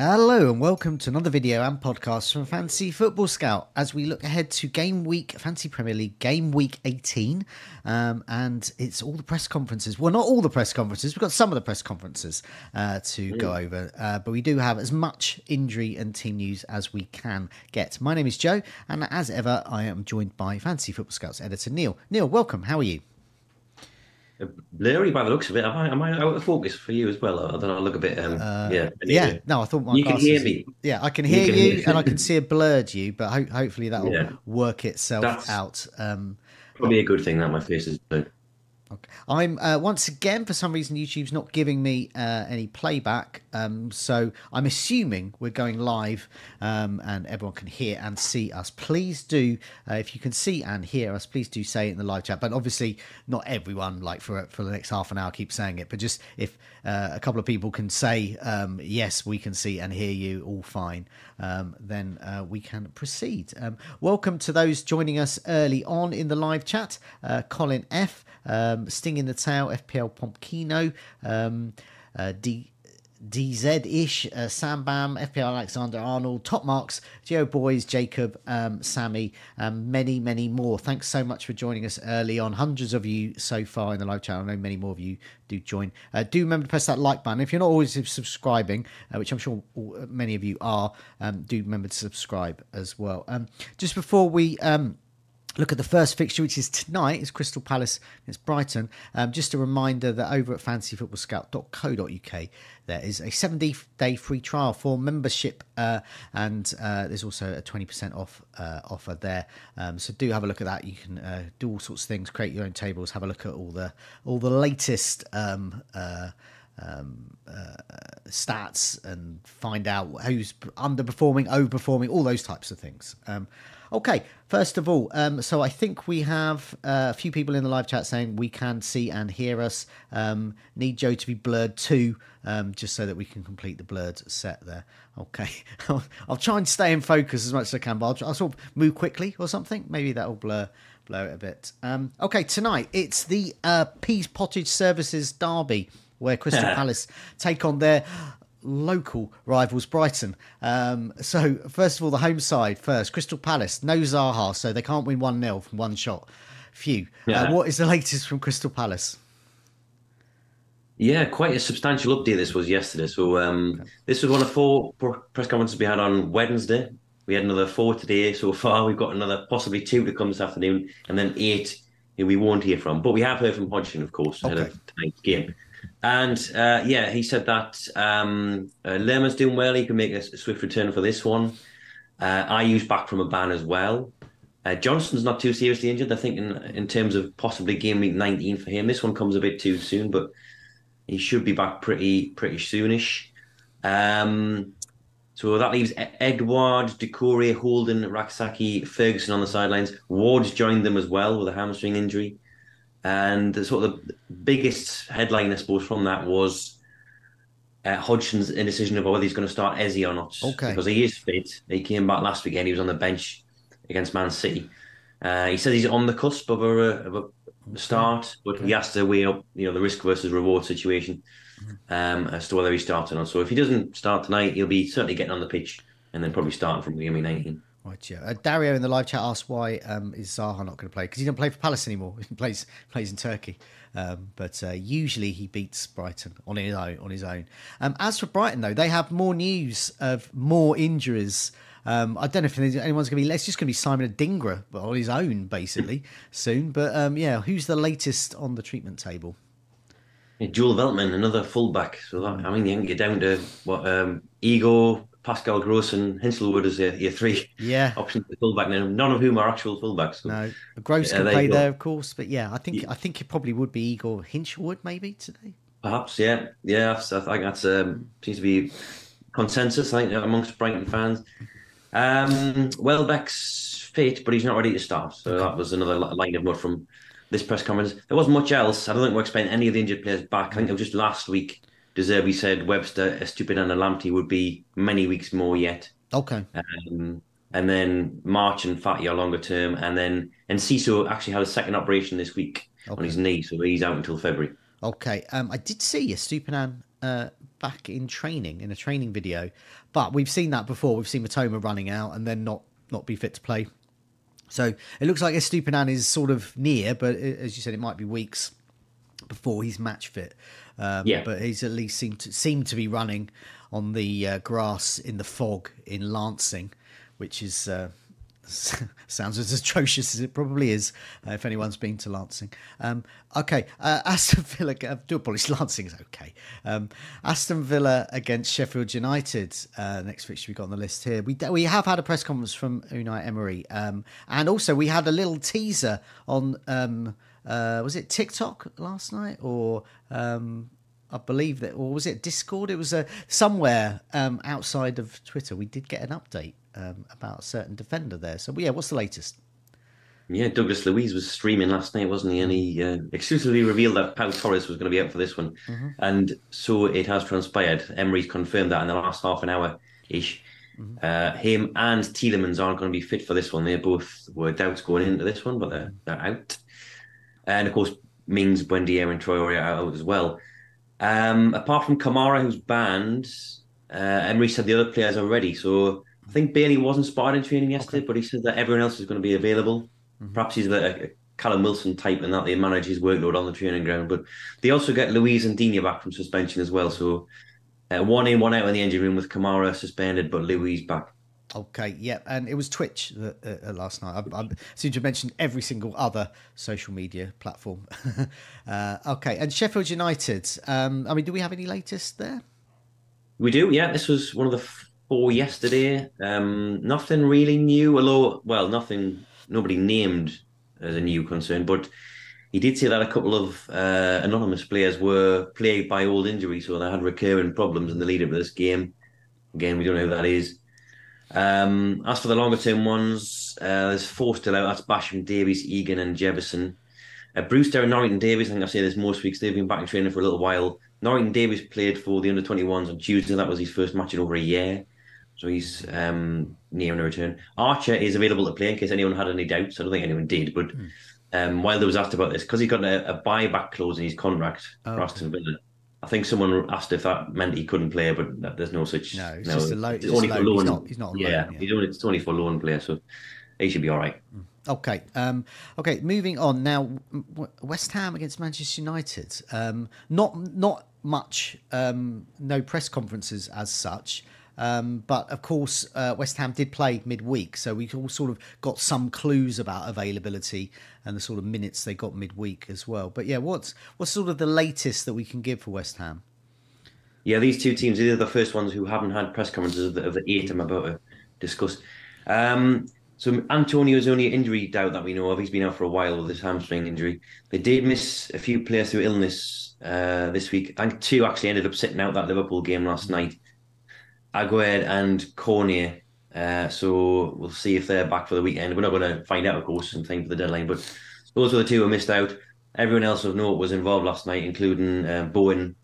Hello and welcome to another video and podcast from Fantasy Football Scout as we look ahead to game week, Fantasy Premier League game week 18. Um, and it's all the press conferences. Well, not all the press conferences, we've got some of the press conferences uh, to go over, uh, but we do have as much injury and team news as we can get. My name is Joe, and as ever, I am joined by Fantasy Football Scouts editor Neale. Neale, welcome. How are you? Blurry by the looks of it. Am I, am I out of focus for you as well? Or don't I look a bit? Um, Uh, yeah. Yeah, no, I thought my You can hear me. Yeah, I can hear you, can hear and I can see a blurred you, but ho- hopefully that will Yeah. work itself That's- out. Um, Probably a good thing that my face is blue. Okay. I'm uh, once again for some reason YouTube's not giving me uh, any playback, um, so I'm assuming we're going live um, and everyone can hear and see us. Please do, uh, if you can see and hear us, please do say it in the live chat. But obviously, not everyone like for for the next half an hour keep saying it. But just if uh, a couple of people can say um, yes, we can see and hear you, all fine, um, then uh, we can proceed. Um, welcome to those joining us early on in the live chat. Uh, Colin F um, Sting in the Tail, FPL Pompkino, um, uh, D. DZ ish, uh, Sam Bam, FPL Alexander Arnold, Top Marks, Geo Boys, Jacob, um, Sammy, um, many, many more. Thanks so much for joining us early on. Hundreds of you so far in the live channel. I know many more of you do join. Uh, do remember to press that like button. If you're not always subscribing, uh, which I'm sure all, many of you are, um, do remember to subscribe as well. Um, just before we. Look at the first fixture, which is tonight, is Crystal Palace against Brighton. Um, just a reminder that over at fantasyfootballscout.co.uk, there is a 70 day free trial for membership, uh, and uh, there's also a 20% off uh, offer there. Um, so do have a look at that. You can uh, do all sorts of things, create your own tables, have a look at all the all the latest. Um, uh, um, uh, stats and find out who's underperforming, overperforming, all those types of things. Um, okay, first of all, um, so I think we have uh, a few people in the live chat saying we can see and hear us. Um, need Joe to be blurred too, um, just so that we can complete the blurred set there. Okay, I'll, I'll try and stay in focus as much as I can, but I'll, I'll sort of move quickly or something. Maybe that'll blur blur it a bit. Um, okay, tonight it's the uh, Peas Pottage Services Derby where Crystal Palace take on their local rivals Brighton. Um, so first of all, the home side first. Crystal Palace, no Zaha, so they can't win one 0 from one shot. Phew. Yeah. Uh, what is the latest from Crystal Palace? Yeah, quite a substantial update this was yesterday. So um, this was one of four press conferences we had on Wednesday. We had another four today so far. We've got another possibly two to come this afternoon, and then eight who we won't hear from. But we have heard from Hodgson, of course, ahead Okay. of tonight's game. And uh, yeah, he said that um, uh, doing well. He can make a swift return for this one. Uh, Ayew's back from a ban as well. Uh, Johnson's not too seriously injured. I think in in terms of possibly game week 19 for him. This one comes a bit too soon, but he should be back pretty pretty soonish. Um, so that leaves Edward, Doucouré, Holden, Rak-Sakyi, Ferguson on the sidelines. Ward's joined them as well with a hamstring injury. And the sort of the biggest headline, I suppose, from that was uh, Hodgson's indecision about whether he's going to start Eze or not. Okay. Because he is fit. He came back last weekend. He was on the bench against Man City. Uh, he says he's on the cusp of a, of a start, but okay. he has to weigh up, you know, the risk versus reward situation um, as to whether he starts or not. So if he doesn't start tonight, he'll be certainly getting on the pitch and then probably starting from the 19. Uh, Dario in the live chat asked why um, is Zaha not going to play because he doesn't play for Palace anymore. He plays plays in Turkey, um, but uh, usually he beats Brighton on his own. On his own. Um, as for Brighton, though, they have more news of more injuries. Um, I don't know if anyone's going to be. It's just going to be Simon Adingra, on his own basically soon. But um, yeah, who's the latest on the treatment table? Yeah, Joel Veltman, another fullback. So that, I mean, you can get down to what um, Igor Pascal Gross and Hinshelwood as your, your three yeah. options for fullback now, none of whom are actual fullbacks. So, no, Gross yeah, can play there, of course, but yeah, I think yeah. I think it probably would be Igor Hinshelwood maybe today. Perhaps, yeah, yeah. I think that's um, seems to be consensus. I think amongst Brighton fans. Um, Welbeck's fit, but he's not ready to start. So okay. that was another line of mud from this press conference. There wasn't much else. I don't think we're expecting any of the injured players back. I think it was just last week De Zerbi said Webster, Estupiñán and Lamptey would be many weeks more yet. Okay. Um, and then March and Fati are longer term, and then Enciso actually had a second operation this week okay. on his knee, so he's out until February. Okay. Um, I did see Estupiñán uh, back in training in a training video, but we've seen that before. We've seen Mitoma running out and then not not be fit to play. So it looks like Estupiñán is sort of near, but as you said, it might be weeks before he's match fit. Um, yeah. But he's at least seemed to, seemed to be running on the uh, grass in the fog in Lancing, which is uh, sounds as atrocious as it probably is uh, if anyone's been to Lancing. Um, okay, uh, Aston Villa. Uh, do apologize, Lancing is okay. Um, Aston Villa against Sheffield United. Uh, next fixture we got on the list here. We we have had a press conference from Unai Emery, um, and also we had a little teaser on. Um, uh, was it TikTok last night or um, I believe that, or was it Discord? It was uh, somewhere um, outside of Twitter. We did get an update um, about a certain defender there. So, yeah, what's the latest? Yeah, Douglas Luiz was streaming last night, wasn't he? And he uh, exclusively revealed that Pau Torres was going to be out for this one. Mm-hmm. And so it has transpired. Emery's confirmed that in the last half an hour ish. Mm-hmm. Uh, him and Tielemans aren't going to be fit for this one. They both were doubts going into this one, but they're, they're out. And of course, Mings, Buendia, and Traore are out as well. Um, apart from Kamara, who's banned, uh, Emery said the other players are ready. So I think Bailey wasn't spotted in training yesterday, okay. but he said that everyone else is going to be available. Mm-hmm. Perhaps he's a, a Callum Wilson type and that they manage his workload on the training ground. But they also get Luiz and Digne back from suspension as well. So uh, one in, one out in the engine room with Kamara suspended, but Luiz back. Okay, yeah, and it was Twitch uh, uh, last night. I, I seem to mention every single other social media platform. uh, okay, and Sheffield United. Um, I mean, do we have any latest there? We do, yeah. This was one of the four yesterday. Um, nothing really new, although, well, nothing, nobody named as a new concern, but he did say that a couple of uh, anonymous players were plagued by old injuries, so they had recurring problems in the lead up to this game. Again, we don't know who that is. Um, as for the longer term ones, uh, there's four still out. That's Basham, Davies, Egan, and Jefferson. Uh, Brewster and Norrington Davies, I think I've said this most weeks, they've been back in training for a little while. Norrington Davies played for the under 21s on Tuesday. That was his first match in over a year. So he's um, nearing a return. Archer is available to play in case anyone had any doubts. I don't think anyone did. But mm. um, Wilder was asked about this because he got a, a buyback clause in his contract oh, for Aston Villa. I think someone asked if that meant he couldn't play, but there's no such. No, it's no, just a loan. It's only for loan. He's not, he's not yeah, yeah, he's only, it's only for loan player, so he should be all right. Mm. Okay. Um, okay. Moving on now. West Ham against Manchester United. Um, not not much. Um, no press conferences as such. Um, but of course, uh, West Ham did play midweek, so we all sort of got some clues about availability and the sort of minutes they got midweek as well. But yeah, what's what's sort of the latest that we can give for West Ham? Yeah, these two teams, these are the first ones who haven't had press conferences of the, of the eight I'm about to discuss. Um, so Antonio's only injury doubt that we know of. He's been out for a while with his hamstring injury. They did miss a few players through illness uh, this week. I think two actually ended up sitting out that Liverpool game last night. Aguerd and Cornet. Uh, so we'll see if they're back for the weekend. We're not going to find out, of course, in time for the deadline. But those were the two who missed out. Everyone else of note was involved last night, including uh, Bowen,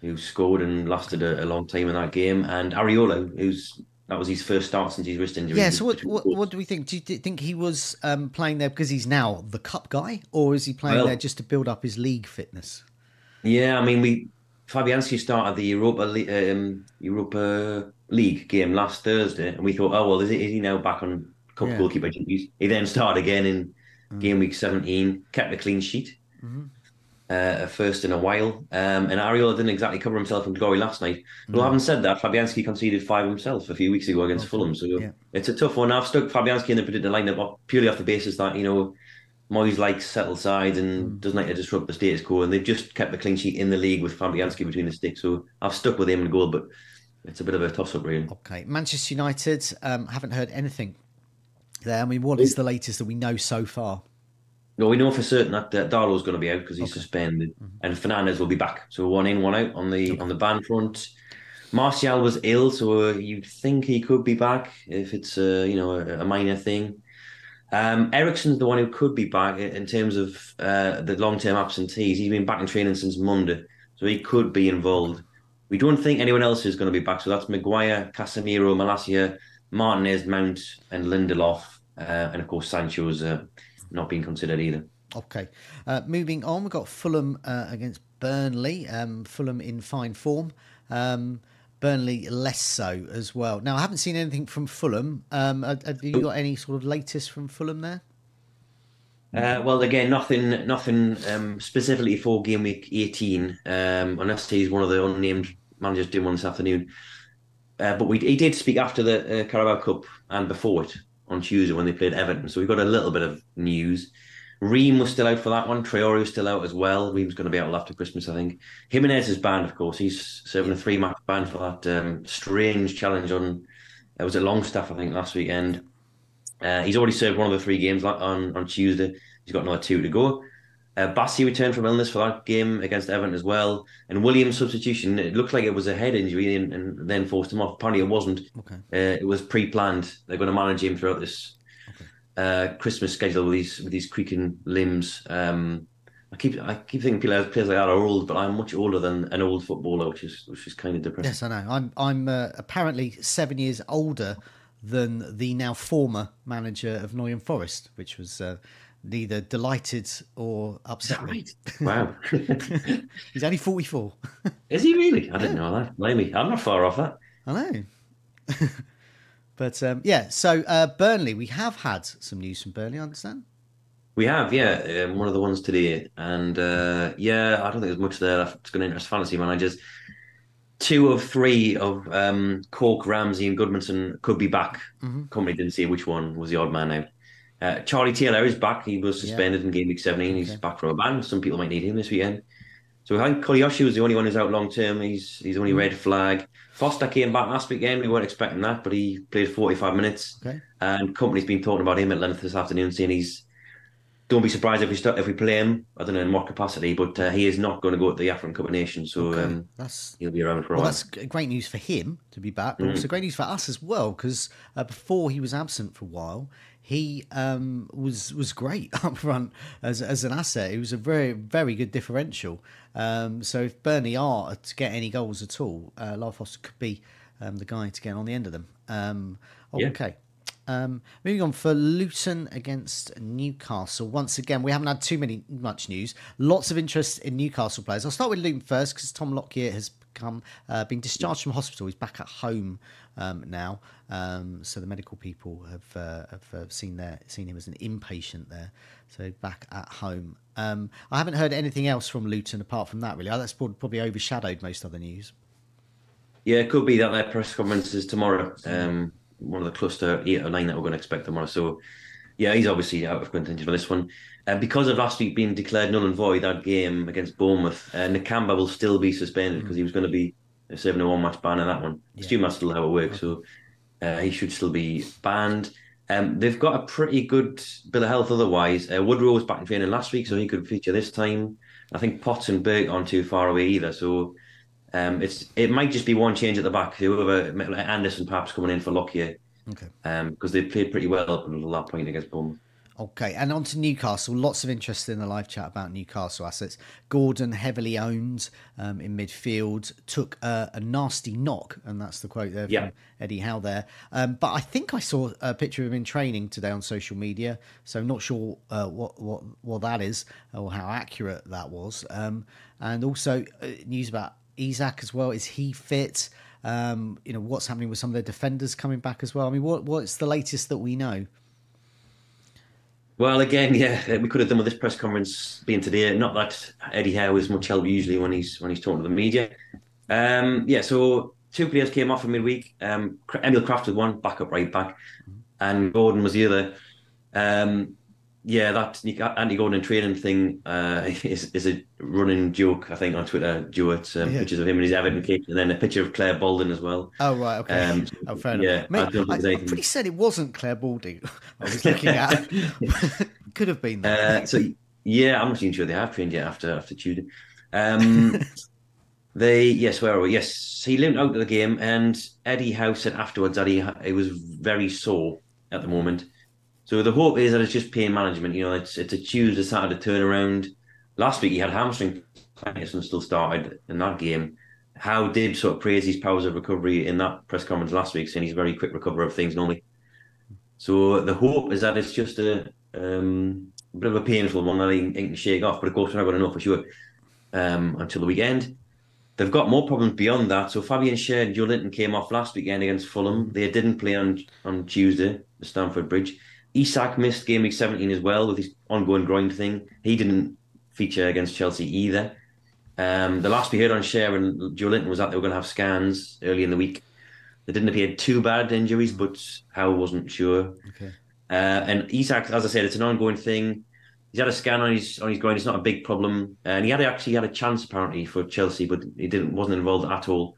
who scored and lasted a, a long time in that game, and Areola, who's that was his first start since his wrist injury. Yeah. So what, what, what do we think? Do you think he was um, playing there because he's now the cup guy, or is he playing Well- there just to build up his league fitness? Yeah, I mean, we Fabianski started the Europa um, Europa League game last Thursday, and we thought, oh well, is, he- he now back on cup Yeah. goalkeeper duties? He then started again in game week seventeen, kept a clean sheet, uh, first in a while, um, and Areola didn't exactly cover himself in glory last night. Well, having said that, Fabianski conceded five himself a few weeks ago against Fulham, so Yeah. it's a tough one. I've stuck Fabianski in the particular lineup up purely off the basis that you know. Moyes likes settled sides and doesn't like to disrupt the status quo, and they've just kept a clean sheet in the league with Fabianski between the sticks. So I've stuck with him in goal, but it's a bit of a toss up, really. Okay. Manchester United. Um, haven't heard anything there. I mean, what is the latest that we know so far? No, we know for certain that uh, Dalot's going to be out because he's suspended, and Fernandes will be back. So one in, one out on the on the ban front. Martial was ill, so uh, you'd think he could be back if it's uh, you know a, a minor thing. Um, Eriksen's the one who could be back in terms of uh, the long term absentees. He's been back in training since Monday, so he could be involved. We don't think anyone else is going to be back, so that's Maguire, Casemiro, Malacia, Martinez, Mount, and Lindelof, uh, and of course Sancho's uh, not being considered either. Okay. Uh, moving on, we've got Fulham uh, against Burnley. Um, Fulham in fine form. Um, Burnley less so as well. Now, I haven't seen anything from Fulham. Um, have have you got any sort of latest from Fulham there? Uh, well, again, nothing, nothing um, specifically for game week eighteen, um, unless he's one of the unnamed managers doing one this afternoon. Uh, but we, he did speak after the uh, Carabao Cup and before it on Tuesday when they played Everton, so we got a little bit of news. Ream was still out for that one. Traore was still out as well. Ream's going to be out after Christmas, I think. Jimenez is banned, of course. He's serving a three-match ban for that um, strange challenge on. It was at Longstaff, I think, last weekend. Uh, he's already served one of the three games on on Tuesday. He's got another two to go. Uh, Bassey returned from illness for that game against Everton as well. And Willian's substitution, it looked like it was a head injury and, and then forced him off. Apparently, it wasn't. Okay. Uh, it was pre-planned. They're going to manage him throughout this uh, Christmas schedule with these with these creaking limbs. Um, I keep I keep thinking players, players like that are old, but I'm much older than an old footballer, which is which is kind of depressing. Yes, I know. I'm I'm uh, apparently seven years older than the now former manager of Nottingham Forest, which was uh, neither delighted or upset. me. Wow. He's only 44. is he really? I didn't know that. Blame me. I'm not far off that. I know. but um, yeah, so uh, Burnley, we have had some news from Burnley, I understand. We have, yeah, um, one of the ones today, and uh, yeah, I don't think there's much there. that's going to interest fantasy managers. Two of three of um, Cork, Ramsey, and Gudmundsson could be back. Kompany didn't say which one was the odd man out. Uh, Charlie Taylor is back. He was suspended in game week 17. He's back from a ban. Some people might need him this weekend. So I think Koleosho was the only one who's out long term. He's he's only red flag. Foster came back last weekend. We weren't expecting that, but he played 45 minutes. Okay. And Kompany's been talking about him at length this afternoon, saying he's don't be surprised if we start, if we play him. I don't know in what capacity, but uh, he is not going to go to the African Cup of Nations, so um, That's he'll be around for a well, while. that's great news for him to be back, but also great news for us as well because uh, before he was absent for a while, he um, was was great up front as as an asset. He was a very very good differential. Um, so if Burnley are to get any goals at all, uh, Foster could be um, the guy to get on the end of them. Um, Yeah. okay. Um, moving on for Luton against Newcastle. Once again, we haven't had too many much news. Lots of interest in Newcastle players. I'll start with Luton first because Tom Lockyer has become uh, been discharged from hospital. He's back at home um, now. Um, so the medical people have uh, have uh, seen their seen him as an inpatient there. So back at home. Um, I haven't heard anything else from Luton apart from that. Really, Oh, that's probably overshadowed most other news. Yeah, it could be that their press conference is tomorrow. Um, one of the cluster eight or nine that we're going to expect tomorrow. So, yeah, he's obviously out of contention for this one. Uh, because of last week being declared null and void, that game against Bournemouth, uh, Nakamba will still be suspended because he was going to be serving a one match ban in that one. Assume that's still how it works. So, uh, he should still be banned. Um, they've got a pretty good bill of health otherwise. Uh, Woodrow was back in training last week, so he could feature this time. I think Potts and Burke aren't too far away either. So, um, it's it might just be one change at the back. Whoever like Anderson perhaps coming in for Lockyer Okay. because they played pretty well up until that point against Bournemouth. Okay, and on to Newcastle. Lots of interest in the live chat about Newcastle assets. Gordon, heavily owned um, in midfield, took a, a, nasty knock, and that's the quote there from yeah. Eddie Howe there. Um, but I think I saw a picture of him in training today on social media, so I'm not sure uh, what, what, what that is or how accurate that was. Um, and also uh, news about Isak as well. Is he fit? Um, you know, what's happening with some of the defenders coming back as well? I mean, what what's the latest that we know? Well, again, yeah, we could have done with this press conference being today. Not that Eddie Howe is much help usually when he's when he's talking to the media. Um, yeah, so two players came off in midweek. Um, Emil Krafth was one, backup right back, and Gordon was the other. Um, yeah, that Andy Gordon training thing uh, is is a running joke. I think on Twitter, Jewett um, yeah. pictures of him and his Everton kit, and then a picture of Clare Balding as well. Oh right, okay. Um, oh, fair enough. Yeah, I, I, am pretty said it wasn't Clare Balding. I was looking at. Could have been that. Uh, so yeah, I'm not even sure they have trained yet after after Tuesday. Um, they yes, where are we? Yes, he limped out of the game, and Eddie Howe said afterwards that he he was very sore at the moment. So the hope is that it's just pain management. You know, it's it's a Tuesday, Saturday turnaround. Last week he had hamstring tightness and still started in that game. Howe did sort of praise his powers of recovery in that press conference last week, saying he's a very quick recoverer of things normally. So the hope is that it's just a, um, bit of a painful one that he, he, can shake off. But of course, we're not going to know for sure um, until the weekend. They've got more problems beyond that. So Fabian Schär and Joelinton came off last weekend against Fulham. They didn't play on on Tuesday, the Stamford Bridge. Isak missed game week 17 as well with his ongoing groin thing. He didn't feature against Chelsea either. Um, the last we heard on Schär and Joelinton was that they were going to have scans early in the week. They didn't appear too bad injuries, but Howe wasn't sure. Okay. Uh, and Isak, as I said, it's an ongoing thing. He's had a scan on his on his groin. It's not a big problem, and he had actually had a chance apparently for Chelsea, but he didn't wasn't involved at all.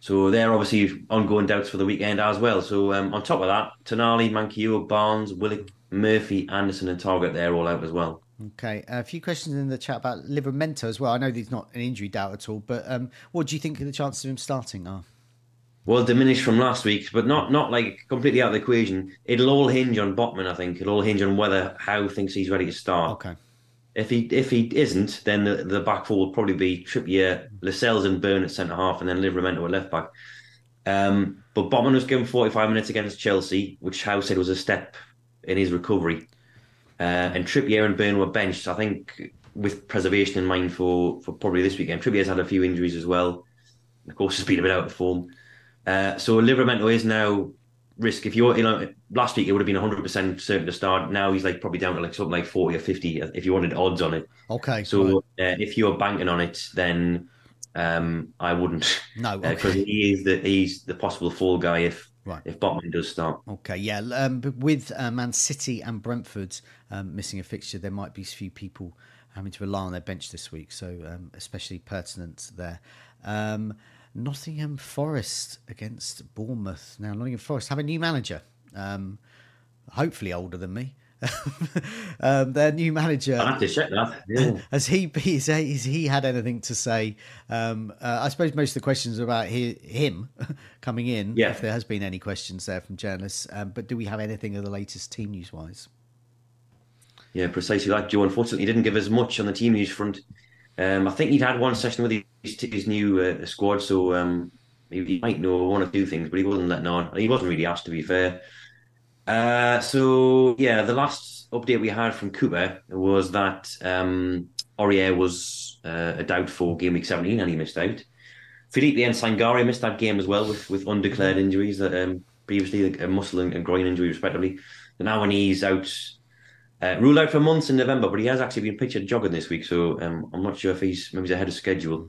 So they're obviously ongoing doubts for the weekend as well. So um, on top of that, Tonali, Manquillo, Barnes, Willock, Murphy, Anderson, and Targett, they're all out as well. Okay, a few questions in the chat about Livramento as well. I know he's not an injury doubt at all, but um, what do you think of the chances of him starting are? Well, diminished from last week, but not not like completely out of the equation. It'll all hinge on Botman, I think. It'll all hinge on whether Howe thinks he's ready to start. Okay. If he if he isn't, then the, the back four will probably be Trippier, Lascelles, and Burn at centre half, and then Livramento at left back. Um, but Botman was given 45 minutes against Chelsea, which Howe said was a step in his recovery. Uh, and Trippier and Burn were benched, I think, with preservation in mind for, for probably this weekend. Trippier's had a few injuries as well. Of course, he's been a bit out of form. Uh, so Livramento is now risk. If you're, you know, last week it would have been 100% certain to start. Now he's like probably down to like something like 40 or 50 if you wanted odds on it. Okay. So right. uh, if you're banking on it, then um, I wouldn't. No, because okay. uh, he is the he's the possible fall guy if right. if Botman does start. Okay, yeah. Um, but with uh, Man City and Brentford um, missing a fixture, there might be a few people having to rely on their bench this week. So um, especially pertinent there. Nottingham Forest against Bournemouth. Now, Nottingham Forest have a new manager, um, hopefully older than me. um, their new manager. I have to check that. Yeah. Has he has he had anything to say? Um, uh, I suppose most of the questions are about he, him coming in. Yeah. If there has been any questions there from journalists, um, but do we have anything of the latest team news wise? Yeah, precisely that, Joe. Unfortunately, he didn't give us much on the team news front. Um, I think he'd had one session with his, his new uh, squad, so um, he, he, might know one or two things, but he wasn't letting on. He wasn't really asked, to be fair. Uh, so yeah, the last update we had from Cooper was that um, Aurier was uh, a doubt for game week 17 and he missed out. Felipe and Sangare missed that game as well with, with undeclared injuries that um, previously a muscle and, groin injury respectively. And now when he's out, uh, ruled out for months in November, but he has actually been pictured jogging this week, so um, I'm not sure if he's maybe he's ahead of schedule.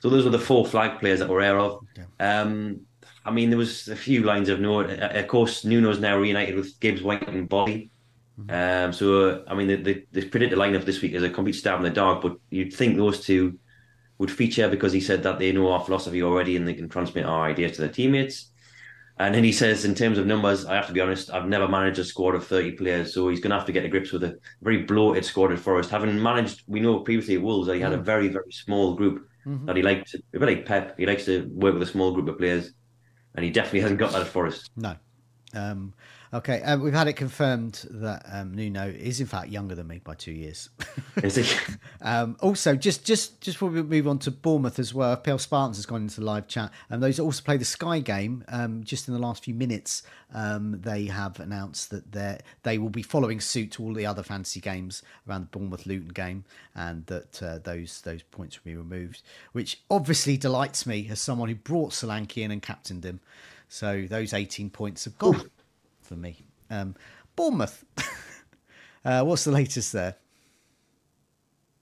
So those were the four flag players that we're aware of. Um, I mean, there was a few lines of note. Uh, of course, Nuno's now reunited with Gibbs White and Boly. Mm-hmm. Um, so, uh, I mean, the, the, the predicted lineup this week is a complete stab in the dark, but you'd think those two would feature because he said that they know our philosophy already and they can transmit our ideas to their teammates. And then he says, in terms of numbers, I have to be honest, I've never managed a squad of 30 players, so he's going to have to get to grips with a very bloated squad at Forest. Having managed, we know previously at Wolves that he had a mm. very, very small group mm-hmm. that he liked, a bit like Pep, he likes to work with a small group of players and he definitely hasn't got that at Forest. No. Um, Okay, uh, we've had it confirmed that um, Nuno is in fact younger than me by two years. Is he? um, also, just just just before we move on to Bournemouth as well, FPL Spartans has gone into the live chat, and those also play the Sky game. Um, just in the last few minutes, um, they have announced that they they will be following suit to all the other fantasy games around the Bournemouth Luton game, and that uh, those those points will be removed, which obviously delights me as someone who brought Solanke in and captained him. So those eighteen points have gone for me. Um, Bournemouth. uh, what's the latest there?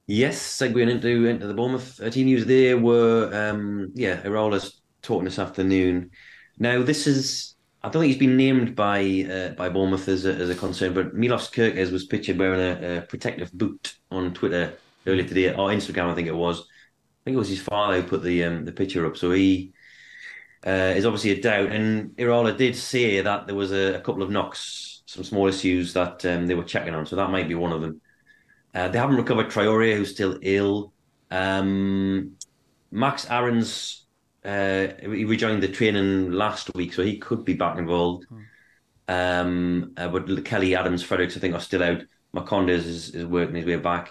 Yes, segueing into into the Bournemouth team news, there were um, yeah, Iraola's talking this afternoon. Now this is I don't think he's been named by uh, by Bournemouth as a, as a concern, but Milos Kerkez was pictured wearing a, a, protective boot on Twitter earlier today or Instagram, I think it was. I think it was his father who put the um, the picture up. So he uh, is obviously a doubt, and Iraola did say that there was a, a couple of knocks, some small issues that um, they were checking on. So that might be one of them. Uh, they haven't recovered Traore, who's still ill. Um, Max Aarons, uh, he rejoined the training last week, so he could be back involved. Um, uh, but Kelly Adams, Fredericks, I think, are still out. Marcondes is, is working his way back.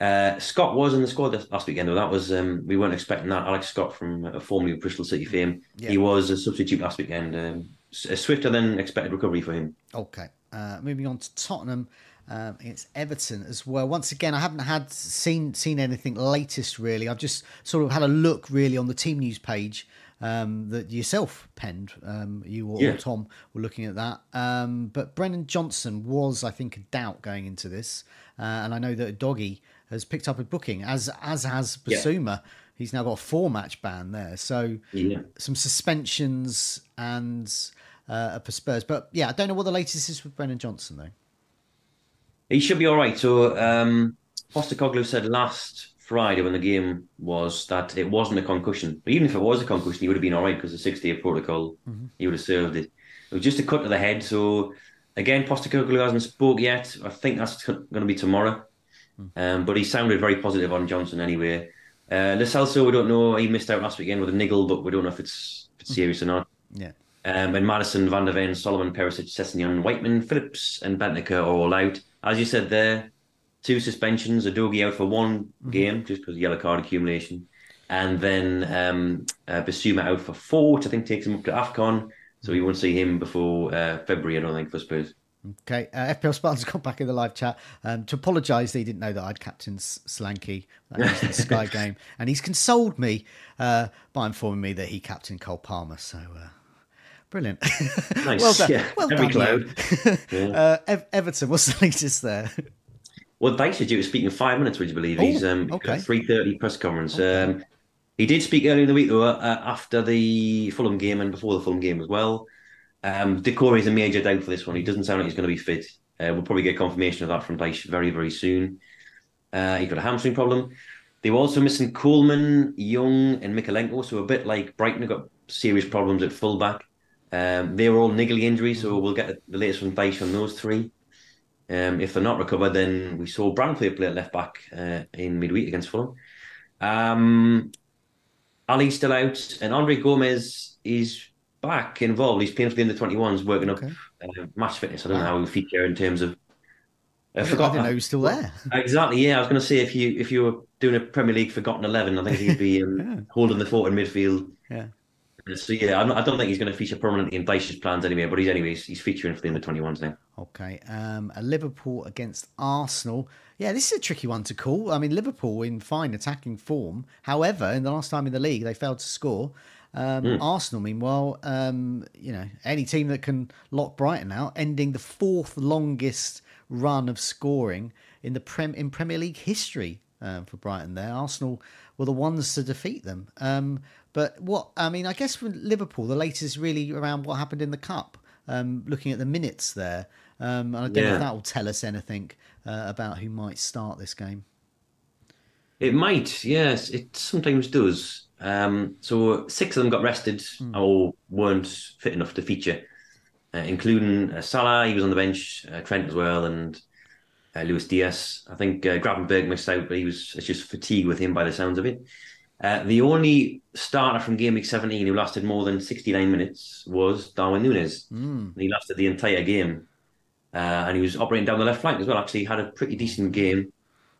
Uh, Scott was in the squad last weekend, though. That was um, we weren't expecting that. Alex Scott from uh, formerly Bristol City fame. Yeah. He was a substitute last weekend. Um, a swifter than expected recovery for him. Okay, uh, moving on to Tottenham um, against Everton as well. Once again, I haven't had seen seen anything latest really. I've just sort of had a look really on the team news page um, that yourself penned. Um, you or, Yeah. or Tom were looking at that. Um, but Brennan Johnson was, I think, a doubt going into this, uh, and I know that Udogie has picked up a booking as as has Yeah. Bissouma. He's now got a four match ban there. So Yeah. some suspensions and uh, for Spurs. But yeah, I don't know what the latest is with Brennan Johnson though. He should be all right. So, um, Postecoglou said last Friday when the game was that it wasn't a concussion. But even if it was a concussion, he would have been all right because the six-day protocol, he would have served it. It was just a cut to the head. So, again, Postecoglou hasn't spoke yet. I think that's going to be tomorrow. Um, but he sounded very positive on Johnson anyway. Uh, Lo Celso, we don't know. He missed out last weekend with a niggle, but we don't know if it's, if it's serious or not. Yeah. Um, and Maddison, Van der Ven, Solomon, Perisic, Sessegnon, Whiteman, Phillips, and Bentancur are all out. As you said there, two suspensions. Udogie out for one game just because of yellow card accumulation, and then um, uh, Bissouma out for four, which I think takes him up to Afcon. So we won't see him before uh, February, I don't think, for Spurs. Okay, uh, FPL Spartans got back in the live chat um, to apologise. He didn't know that I'd captained Solanke that was the Sky game, and he's consoled me uh, by informing me that he captained Cole Palmer. So uh, brilliant. Nice. well done. Yeah, Well every done, cloud. you. uh, Ev- Everton, what's the latest there? Well, Dyche is due to speak in five minutes, would you believe? He's um, okay. three thirty press conference. Um, he did speak earlier in the week though, uh, after the Fulham game and before the Fulham game as well. Um, Doucouré is a major doubt for this one. He doesn't sound like he's going to be fit. Uh, we'll probably get confirmation of that from Dyche very, very soon. Uh, he got a hamstring problem. They were also missing Coleman, Young, and Mykolenko, so a bit like Brighton have got serious problems at fullback. Um, they were all niggly injuries, so we'll get the latest from Dyche on those three. Um, if they're not recovered, then we saw Branthwaite play at left back uh, in midweek against Fulham. Um, Alli's still out, and Andre Gomes is back involved. He's playing for the under 21s, working Okay. up uh, match fitness. I don't know how he feature in terms of. I I forgot didn't know he was still there. Exactly. Yeah, I was going to say if you if you were doing a Premier League forgotten eleven, I think he'd be um, holding the fort in midfield. Yeah. So yeah, I don't think he's going to feature prominently in Dyche's plans anyway. But he's anyways he's featuring for the under 21s now. Okay. Um, a Liverpool against Arsenal. Yeah, this is a tricky one to call. I mean, Liverpool in fine attacking form. However, in the last time in the league, they failed to score. Um, Arsenal, meanwhile, um, you know, any team that can lock Brighton out, ending the fourth longest run of scoring in the prem in Premier League history um, for Brighton. There, Arsenal were the ones to defeat them. Um, but what I mean, I guess for Liverpool, the latest really around what happened in the cup. Um, looking at the minutes there, um, and I don't know if that will tell us anything uh, about who might start this game. It might, yes, it sometimes does. Um, so six of them got rested or weren't fit enough to feature, uh, including uh, Salah. He was on the bench, uh, Trent as well, and uh, Luis Diaz. I think uh, Gravenberch missed out, but he was it's just fatigue with him by the sounds of it. Uh, the only starter from game week 17 who lasted more than 69 minutes was Darwin Núñez. Mm. He lasted the entire game. Uh, and he was operating down the left flank as well. Actually, he had a pretty decent game.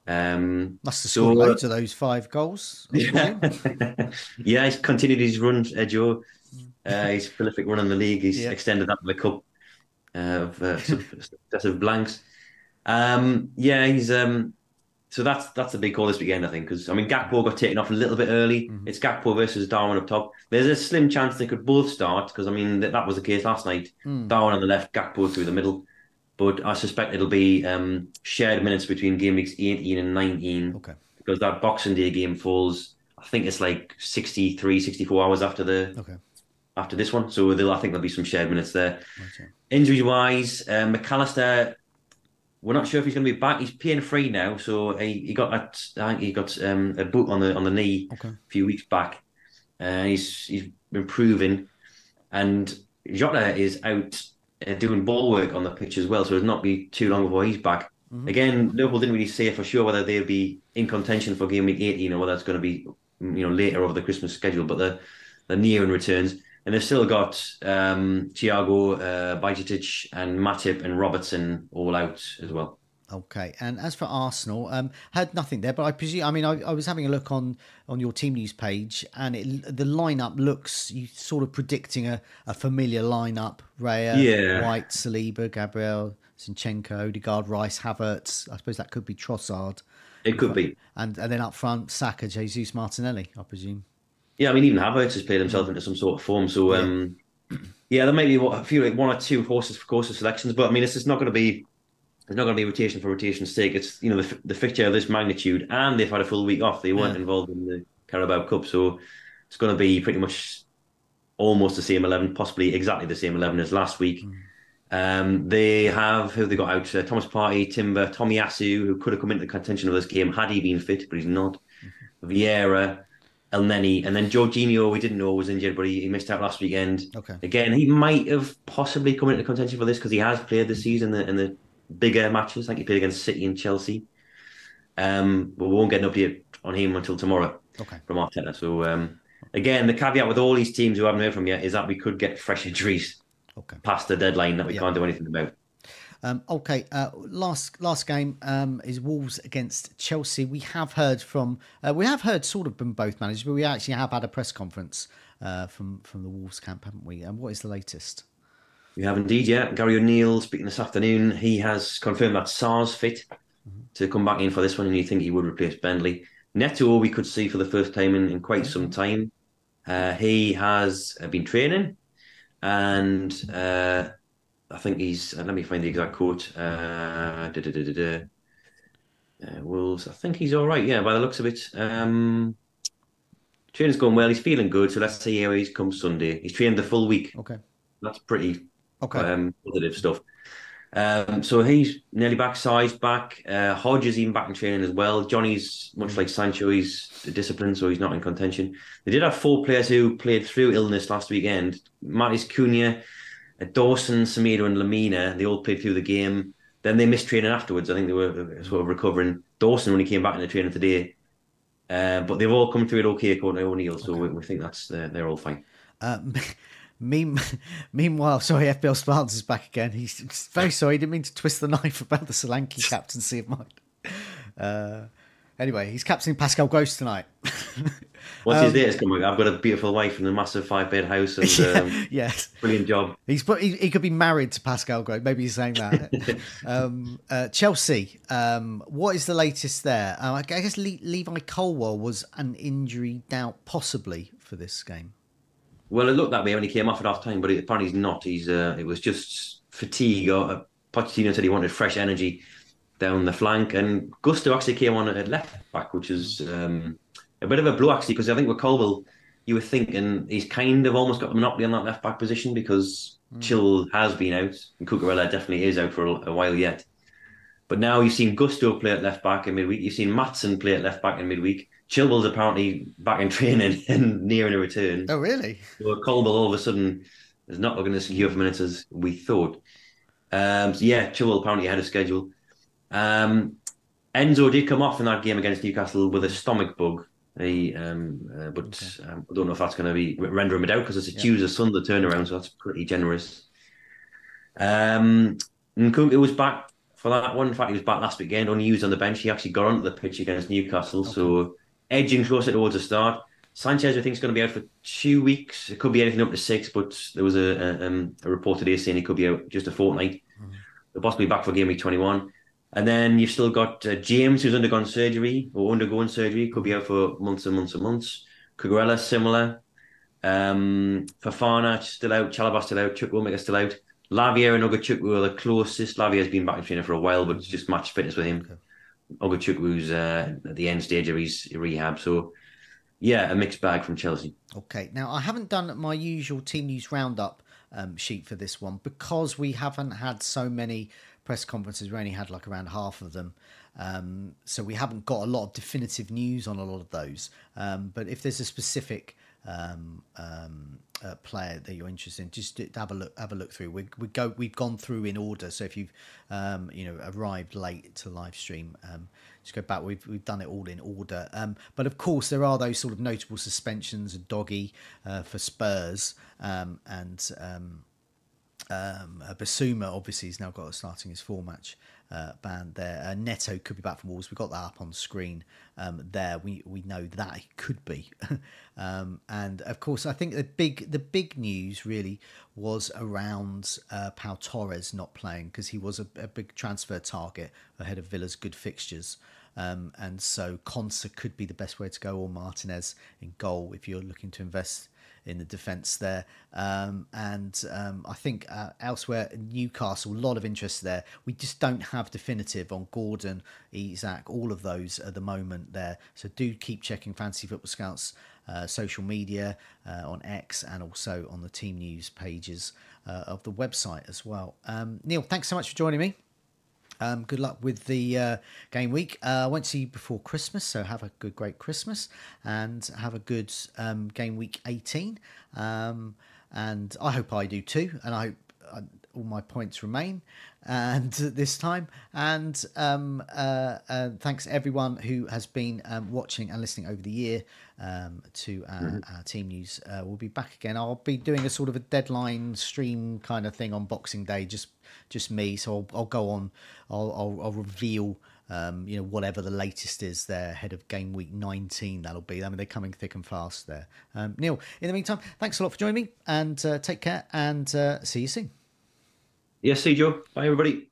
Um, Must have so, scored uh, loads of those five goals. Presume. yeah, he's continued his run, uh, Joe. Uh, he's prolific run in the league. He's Yeah. extended that to the cup uh, of uh, successive blanks. Um, yeah, he's um, so that's that's a big call this weekend, I think, because I mean Gakpo got taken off a little bit early. It's Gakpo versus Darwin up top. There's a slim chance they could both start because I mean that, that was the case last night. Darwin on the left, Gakpo through the middle. But I suspect it'll be um, shared minutes between game weeks 18 and 19 okay. because that Boxing Day game falls. I think it's like 63, 64 hours after the Okay. after this one. So I think there'll be some shared minutes there. Okay. Injury wise, uh, Mac Allister, we're not sure if he's going to be back. He's pain free now, so he, he got that. I think he got um, a boot on the on the knee Okay. a few weeks back. Uh, he's he's improving, and Jota is out uh, doing ball work on the pitch as well. So it'll not be too long before he's back. Again, Liverpool didn't really say for sure whether they'll be in contention for game week 18 or whether it's going to be you know later over the Christmas schedule. But they're, they're nearing returns. And they've still got um, Thiago, uh, and Matip and Robertson all out as well. Okay, and as for Arsenal, um, had nothing there, but I presume. I mean, I, I was having a look on on your team news page, and it, the lineup looks you sort of predicting a, a familiar lineup: Raya, Yeah. White, Saliba, Gabriel, Zinchenko, Odegaard, Rice, Havertz. I suppose that could be Trossard, It could be. and and then up front, Saka, Jesus, Martinelli. I presume. Yeah, I mean, even Havertz has played himself into some sort of form. So, um, yeah, there may be what- a few, like one or two horses for courses selections, but I mean, this is not going to be. It's not going to be rotation for rotation's sake. It's you know the, the fixture of this magnitude, and they've had a full week off. They weren't Yeah. involved in the Carabao Cup, so it's going to be pretty much almost the same eleven, possibly exactly the same eleven as last week. Um, they have who they got out: uh, Thomas Partey, Timber, Tomiyasu, who could have come into the contention of this game had he been fit, but he's not. Vieira, Elneny, and then Jorginho, we didn't know was injured, but he, he missed out last weekend. Okay. Again, he might have possibly come into contention for this because he has played this season in the, in the bigger matches. I think he played against City and Chelsea. Um, but we won't get an update on him until tomorrow Okay. from Arteta. So um, again, the caveat with all these teams who haven't heard from yet is that we could get fresh injuries Okay. past the deadline that we Yeah. can't do anything about. Um, okay, uh, last last game um, is Wolves against Chelsea. We have heard from uh, we have heard sort of from both managers, but we actually have had a press conference uh, from from the Wolves camp, haven't we? And what is the latest? We have indeed, yeah. Gary O'Neill speaking this afternoon. He has confirmed that Sá's fit to come back in for this one, and you think he would replace Bentley. Neto, we could see for the first time in, in quite some time. Uh, he has uh, been training, and uh, I think he's. Uh, let me find the exact quote. Uh. Uh, Wolves. I think he's all right. Yeah, by the looks of it. Um, training's going well. He's feeling good. So let's see how he comes Sunday. He's trained the full week. Okay, That's pretty okay, um, positive stuff. Um, so he's nearly back, sized back. Uh, Hodge is even back in training as well. Jonny's much like Sancho, he's disciplined, so he's not in contention. They did have four players who played through illness last weekend. Matheus Cunha, uh, Dawson, Semedo, and Lemina. They all played through the game. Then they missed training afterwards. I think they were uh, sort of recovering. Dawson only came back in the training today. Uh, but they've all come through it okay, according to O'Neill. So we, we think that's uh, they're all fine. Uh, mean, meanwhile, sorry, FPL Spartans is back again. He's very sorry. He didn't mean to twist the knife about the Solanke captaincy of mine. Uh, anyway, he's captaining Pascal Gross tonight. Once Um, his come, I've got a beautiful wife and a massive five bed house and um, yes. brilliant job. He's put, he, he could be married to Pascal Gross. Maybe he's saying that. um, uh, Chelsea. Um, what is the latest there? Uh, I guess Le- Levi Colwill was an injury doubt, possibly for this game. Well, it looked that way when he came off at half time, but it, apparently he's not. He's uh, it was just fatigue. Or uh, Pochettino said he wanted fresh energy down the flank, and Gusto actually came on at left back, which is um, a bit of a blow actually because I think with Colwill, you were thinking he's kind of almost got the monopoly on that left back position because Chill has been out and Cucurella definitely is out for a, a while yet. But now you've seen Gusto play at left back in midweek. You've seen Maatsen play at left back in midweek. Chilwell's apparently back in training and nearing a return. Oh, really? So Colwill all of a sudden is not looking as secure for minutes as we thought. Um, so yeah, Chilwell apparently had a schedule. Um, Enzo did come off in that game against Newcastle with a stomach bug. He, um, uh, but okay. um, I don't know if that's going to be rendering him out because it's a yeah. Tuesday Sunday turnaround, so that's pretty generous. Um, Nkunku was back for that one. In fact, he was back last weekend, only used on the bench. He actually got onto the pitch against Newcastle, okay. so edging closer towards a start. Sanchez, I think, is going to be out for two weeks. It could be anything up to six, but there was a, a, um, a report today saying he could be out just a fortnight. Mm-hmm. They'll possibly back for game week 21. And then you've still got uh, James, who's undergone surgery or undergoing surgery, could be out for months and months and months. Cucurella, similar. Um, Fofana still out. Chalobah still out. Chukwuemeka still out. Lavia and Ugochukwu are the closest. Lavia's been back in training for a while, but it's just match fitness with him. Okay. Ugochukwu's uh, at the end stage of his rehab. So, yeah, a mixed bag from Chelsea. Okay. Now, I haven't done my usual team news roundup um, sheet for this one because we haven't had so many press conferences. We only had like around half of them. Um, so we haven't got a lot of definitive news on a lot of those. Um, but if there's a specific um, um, uh, player that you're interested in, just have a look. Have a look through. We we go. We've gone through in order. So if you've um, you know arrived late to live stream, um, just go back. We've we've done it all in order. Um, but of course, there are those sort of notable suspensions. and Udogie uh, for Spurs um, and. Um, uh, obviously has now got a starting his four match uh, band there. Uh, Neto could be back from Wolves. We've got that up on screen um, there. We we know that it could be, um, and of course I think the big the big news really was around uh, Pau Torres not playing because he was a, a, big transfer target ahead of Villa's good fixtures. Um, and so Konsa could be the best way to go, or Martinez in goal if you're looking to invest in the defence there. Um, and um, I think uh, elsewhere, Newcastle, a lot of interest there. We just don't have definitive on Gordon, Isak, all of those at the moment there. So do keep checking Fantasy Football Scouts. Uh, social media uh, on X and also on the team news pages uh, of the website as well. Um, Neale, thanks so much for joining me. Um, good luck with the uh, game week. Uh, I won't see you before Christmas, so have a good, great Christmas and have a good um, game week 18. Um, and I hope I do too. And I hope uh, all my points remain and this time and um, uh, uh, thanks everyone who has been um, watching and listening over the year um, to our, mm-hmm. our, team news uh, we'll be back again i'll be doing a sort of a deadline stream kind of thing on boxing day just just me so i'll, I'll go on i'll, I'll, I'll reveal um, you know, whatever the latest is there ahead of game week 19, that'll be. I mean, they're coming thick and fast there. Um, Neale, in the meantime, thanks a lot for joining me and uh, take care and uh, see you soon. Yes, see you Joe. Bye, everybody.